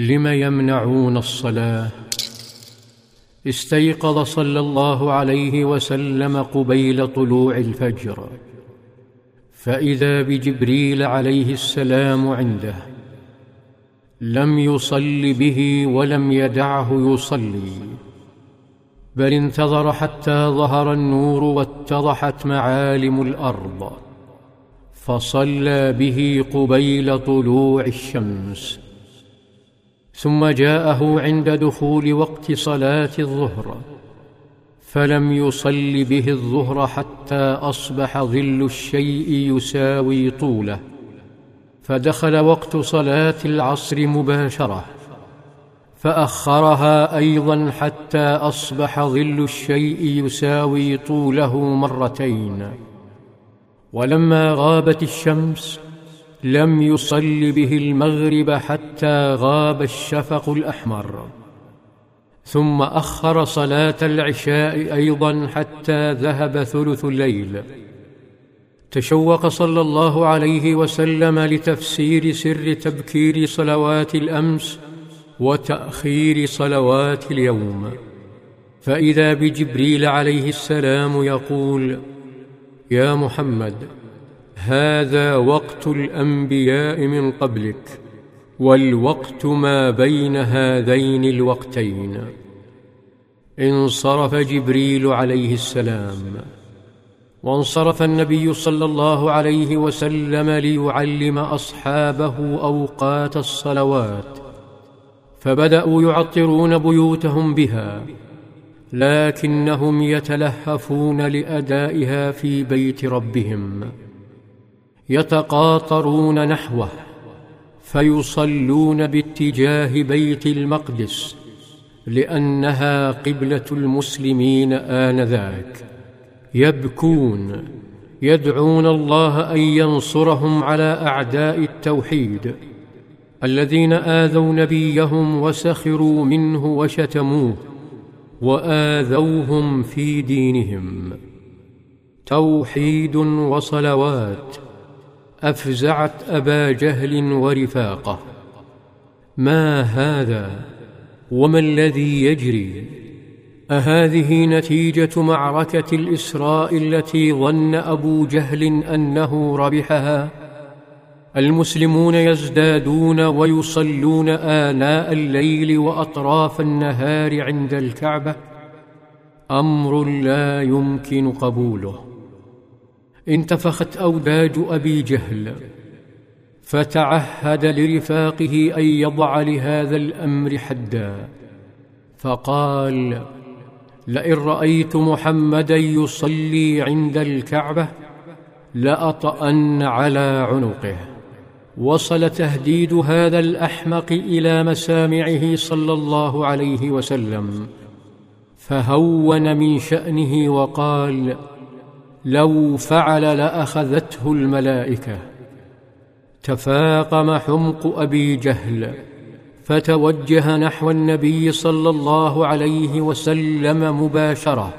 لم يمنعون الصلاة؟ استيقظ صلى الله عليه وسلم قبيل طلوع الفجر. فإذا بجبريل عليه السلام عنده لم يصل به ولم يدعه يصلي. بل انتظر حتى ظهر النور واتضحت معالم الأرض فصلى به قبيل طلوع الشمس. ثم جاءه عند دخول وقت صلاة الظهر فلم يصل به الظهر حتى أصبح ظل الشيء يساوي طوله فدخل وقت صلاة العصر مباشرة فأخرها أيضا حتى أصبح ظل الشيء يساوي طوله مرتين. ولما غابت الشمس لم يصل به المغرب حتى غاب الشفق الأحمر. ثم أخر صلاة العشاء أيضا حتى ذهب ثلث الليل. تشوق صلى الله عليه وسلم لتفسير سر تبكير صلوات الأمس وتأخير صلوات اليوم. فإذا بجبريل عليه السلام يقول يا محمد هذا وقت الأنبياء من قبلك والوقت ما بين هذين الوقتين. انصرف جبريل عليه السلام وانصرف النبي صلى الله عليه وسلم ليعلم أصحابه أوقات الصلوات. فبدأوا يعطرون بيوتهم بها لكنهم يتلهفون لأدائها في بيت ربهم. يتقاطرون نحوه فيصلون باتجاه بيت المقدس لأنها قبلة المسلمين آنذاك. يبكون يدعون الله أن ينصرهم على أعداء التوحيد الذين آذوا نبيهم وسخروا منه وشتموه وآذوهم في دينهم. توحيد وصلوات. أفزعت أبا جهل ورفاقة. ما هذا؟ وما الذي يجري؟ أهذه نتيجة معركة الإسراء التي ظن أبو جهل أنه ربحها؟ المسلمون يزدادون ويصلون آناء الليل وأطراف النهار عند الكعبة. أمر لا يمكن قبوله. انتفخت أوداج أبي جهل فتعهد لرفاقه أن يضع لهذا الأمر حدا فقال لئن رأيت محمدا يصلي عند الكعبة لأطأن على عنقه وصل تهديد هذا الأحمق إلى مسامعه صلى الله عليه وسلم فهون من شأنه وقال لو فعل لأخذته الملائكة. تفاقم حمق أبي جهل فتوجه نحو النبي صلى الله عليه وسلم مباشرة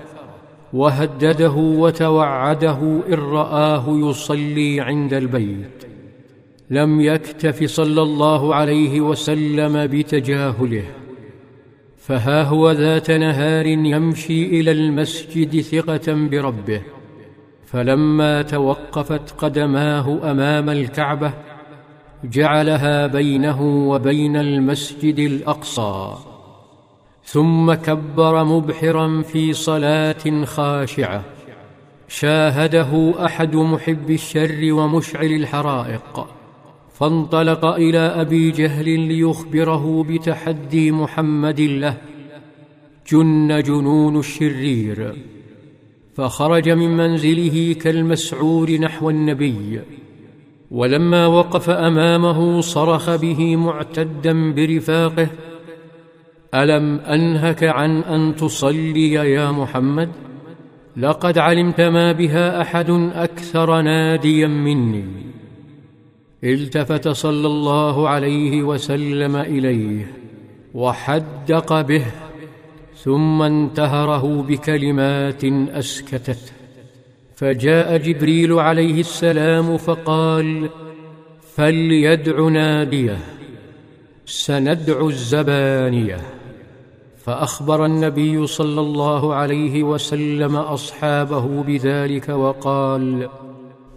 وهدده وتوعده إن رآه يصلي عند البيت. لم يكتف صلى الله عليه وسلم بتجاهله. فها هو ذات نهار يمشي إلى المسجد ثقة بربه. فلما توقفت قدماه أمام الكعبة جعلها بينه وبين المسجد الأقصى ثم كبر مبحرا في صلاة خاشعة شاهده أحد محب الشر ومشعل الحرائق فانطلق إلى أبي جهل ليخبره بتحدي محمد له جن جنون الشرير. فخرج من منزله كالمسعور نحو النبي ولما وقف أمامه صرخ به معتدا برفاقه ألم أنهك عن أن تصلي يا محمد؟ لقد علمت ما بها أحد أكثر ناديا مني. التفت صلى الله عليه وسلم إليه وحدق به. ثم انتهره بكلمات اسكتته فجاء جبريل عليه السلام فقال فليدع ناديه سندعو الزبانية. فأخبر النبي صلى الله عليه وسلم أصحابه بذلك وقال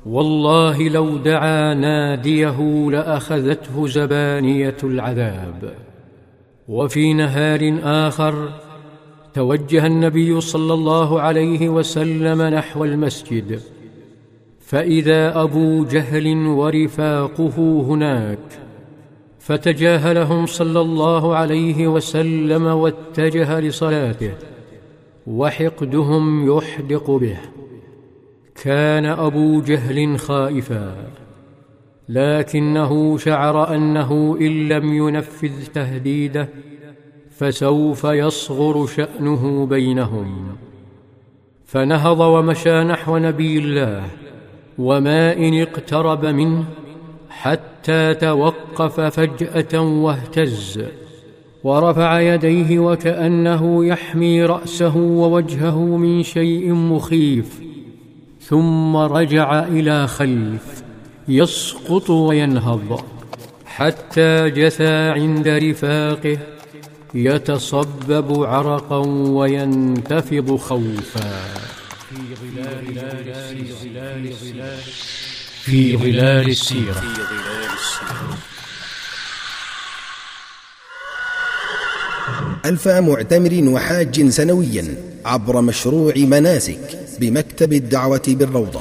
والله لو دعا ناديه لأخذته زبانية العذاب. وفي نهار آخر توجه النبي صلى الله عليه وسلم نحو المسجد فإذا أبو جهل ورفاقه هناك فتجاهلهم صلى الله عليه وسلم واتجه لصلاته وحقدهم يحدق به. كان أبو جهل خائفا لكنه شعر أنه إن لم ينفذ تهديده فسوف يصغر شأنه بينهم. فنهض ومشى نحو نبي الله وما إن اقترب منه حتى توقف فجأة واهتز ورفع يديه وكأنه يحمي رأسه ووجهه من شيء مخيف ثم رجع إلى خلف يسقط وينهض حتى جثى عند رفاقه يتصبب عرقا وينتفض خوفا. في ظلال السيرة. في ظلال السيرة. ألف معتمر وحاج سنويا عبر مشروع مناسك بمكتب الدعوة بالروضة.